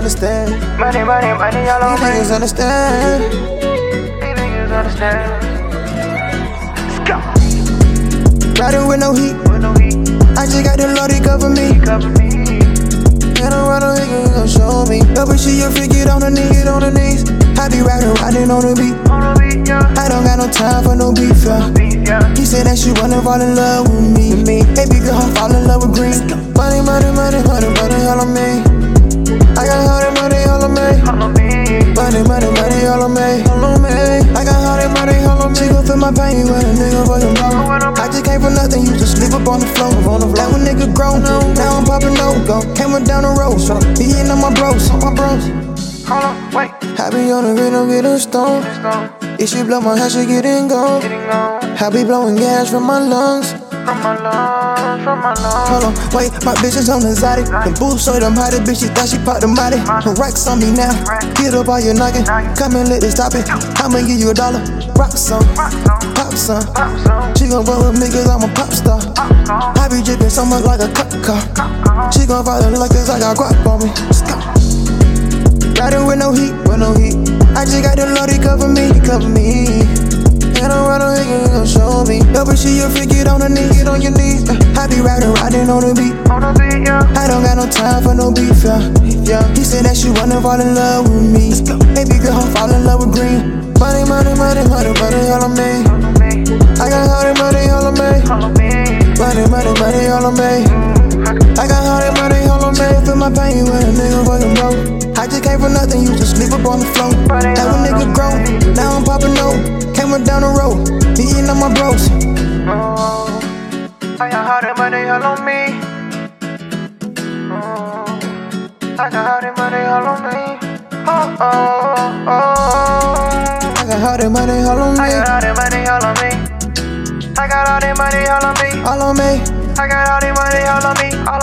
understand. Money, money, money, all These on me. niggas understand. These niggas understand. Let's go. Riding with no heat. With no heat, I just got the Lord, he cover me. cover me. And I'm riding, he gon' show me. Double she a freak, get on the knees, get on the knees. I be riding, riding on the beat. On the beat, yeah. I don't got no time for no beef, yeah. Beat, yeah. He said that she wanna fall in love with me. Me. Big girl, fall in love with green. Money, money, money, money, money, all on me. All on me. All on me. Money, money, money, all on me. All on me. I got that money, all on me. She gon' feel my pain when a nigga your mama. I just came for nothing, you just sleep up on the floor. On the floor. Now a nigga grown, now I'm popping no go. Came up down the road, so be hitting on my bros, on my bros. Hold on, wait. I be on the rhythm, getting stoned. If she blow my head, she getting gone. I be blowing gas from my lungs. From my lungs. Hold on, wait, my bitch is on the Zodi. The boots so them hottie, bitch, she thought she popped the body. The racks on me now, get up all your noggin. Come and let it stop it. I'ma give you a dollar. Rock some, pop some. She gon' fuck with me cause I'm a pop star. I be drippin' so much like a cup car. She gon' follow like this, I got guap on me. Stop. Riding with no heat, with no heat. I just got the Lord, he cover me, cover me. Double she a freak, get on the knee, get on your knees. Uh, I be riding, riding on the beat. On the beat, yeah. I don't got no time for no beef, yeah. yeah. He said that she wanna fall in love with me. Baby girl, fall in love with green. Money, money, money, money, money, all on me. All on me, I got all that money, all on me. all on me. Money, money, money, all on me. I got all that money, all on me. Feel my pain when a nigga fucking broke. I just came for nothing, you just sleep up on the floor. A I got all the money all on me. Oh, I got all the money all on me. Oh, oh, oh. I got all that money, all on I got all the money all on me. I got all the money all on me. All on me. I got all the money all on me. All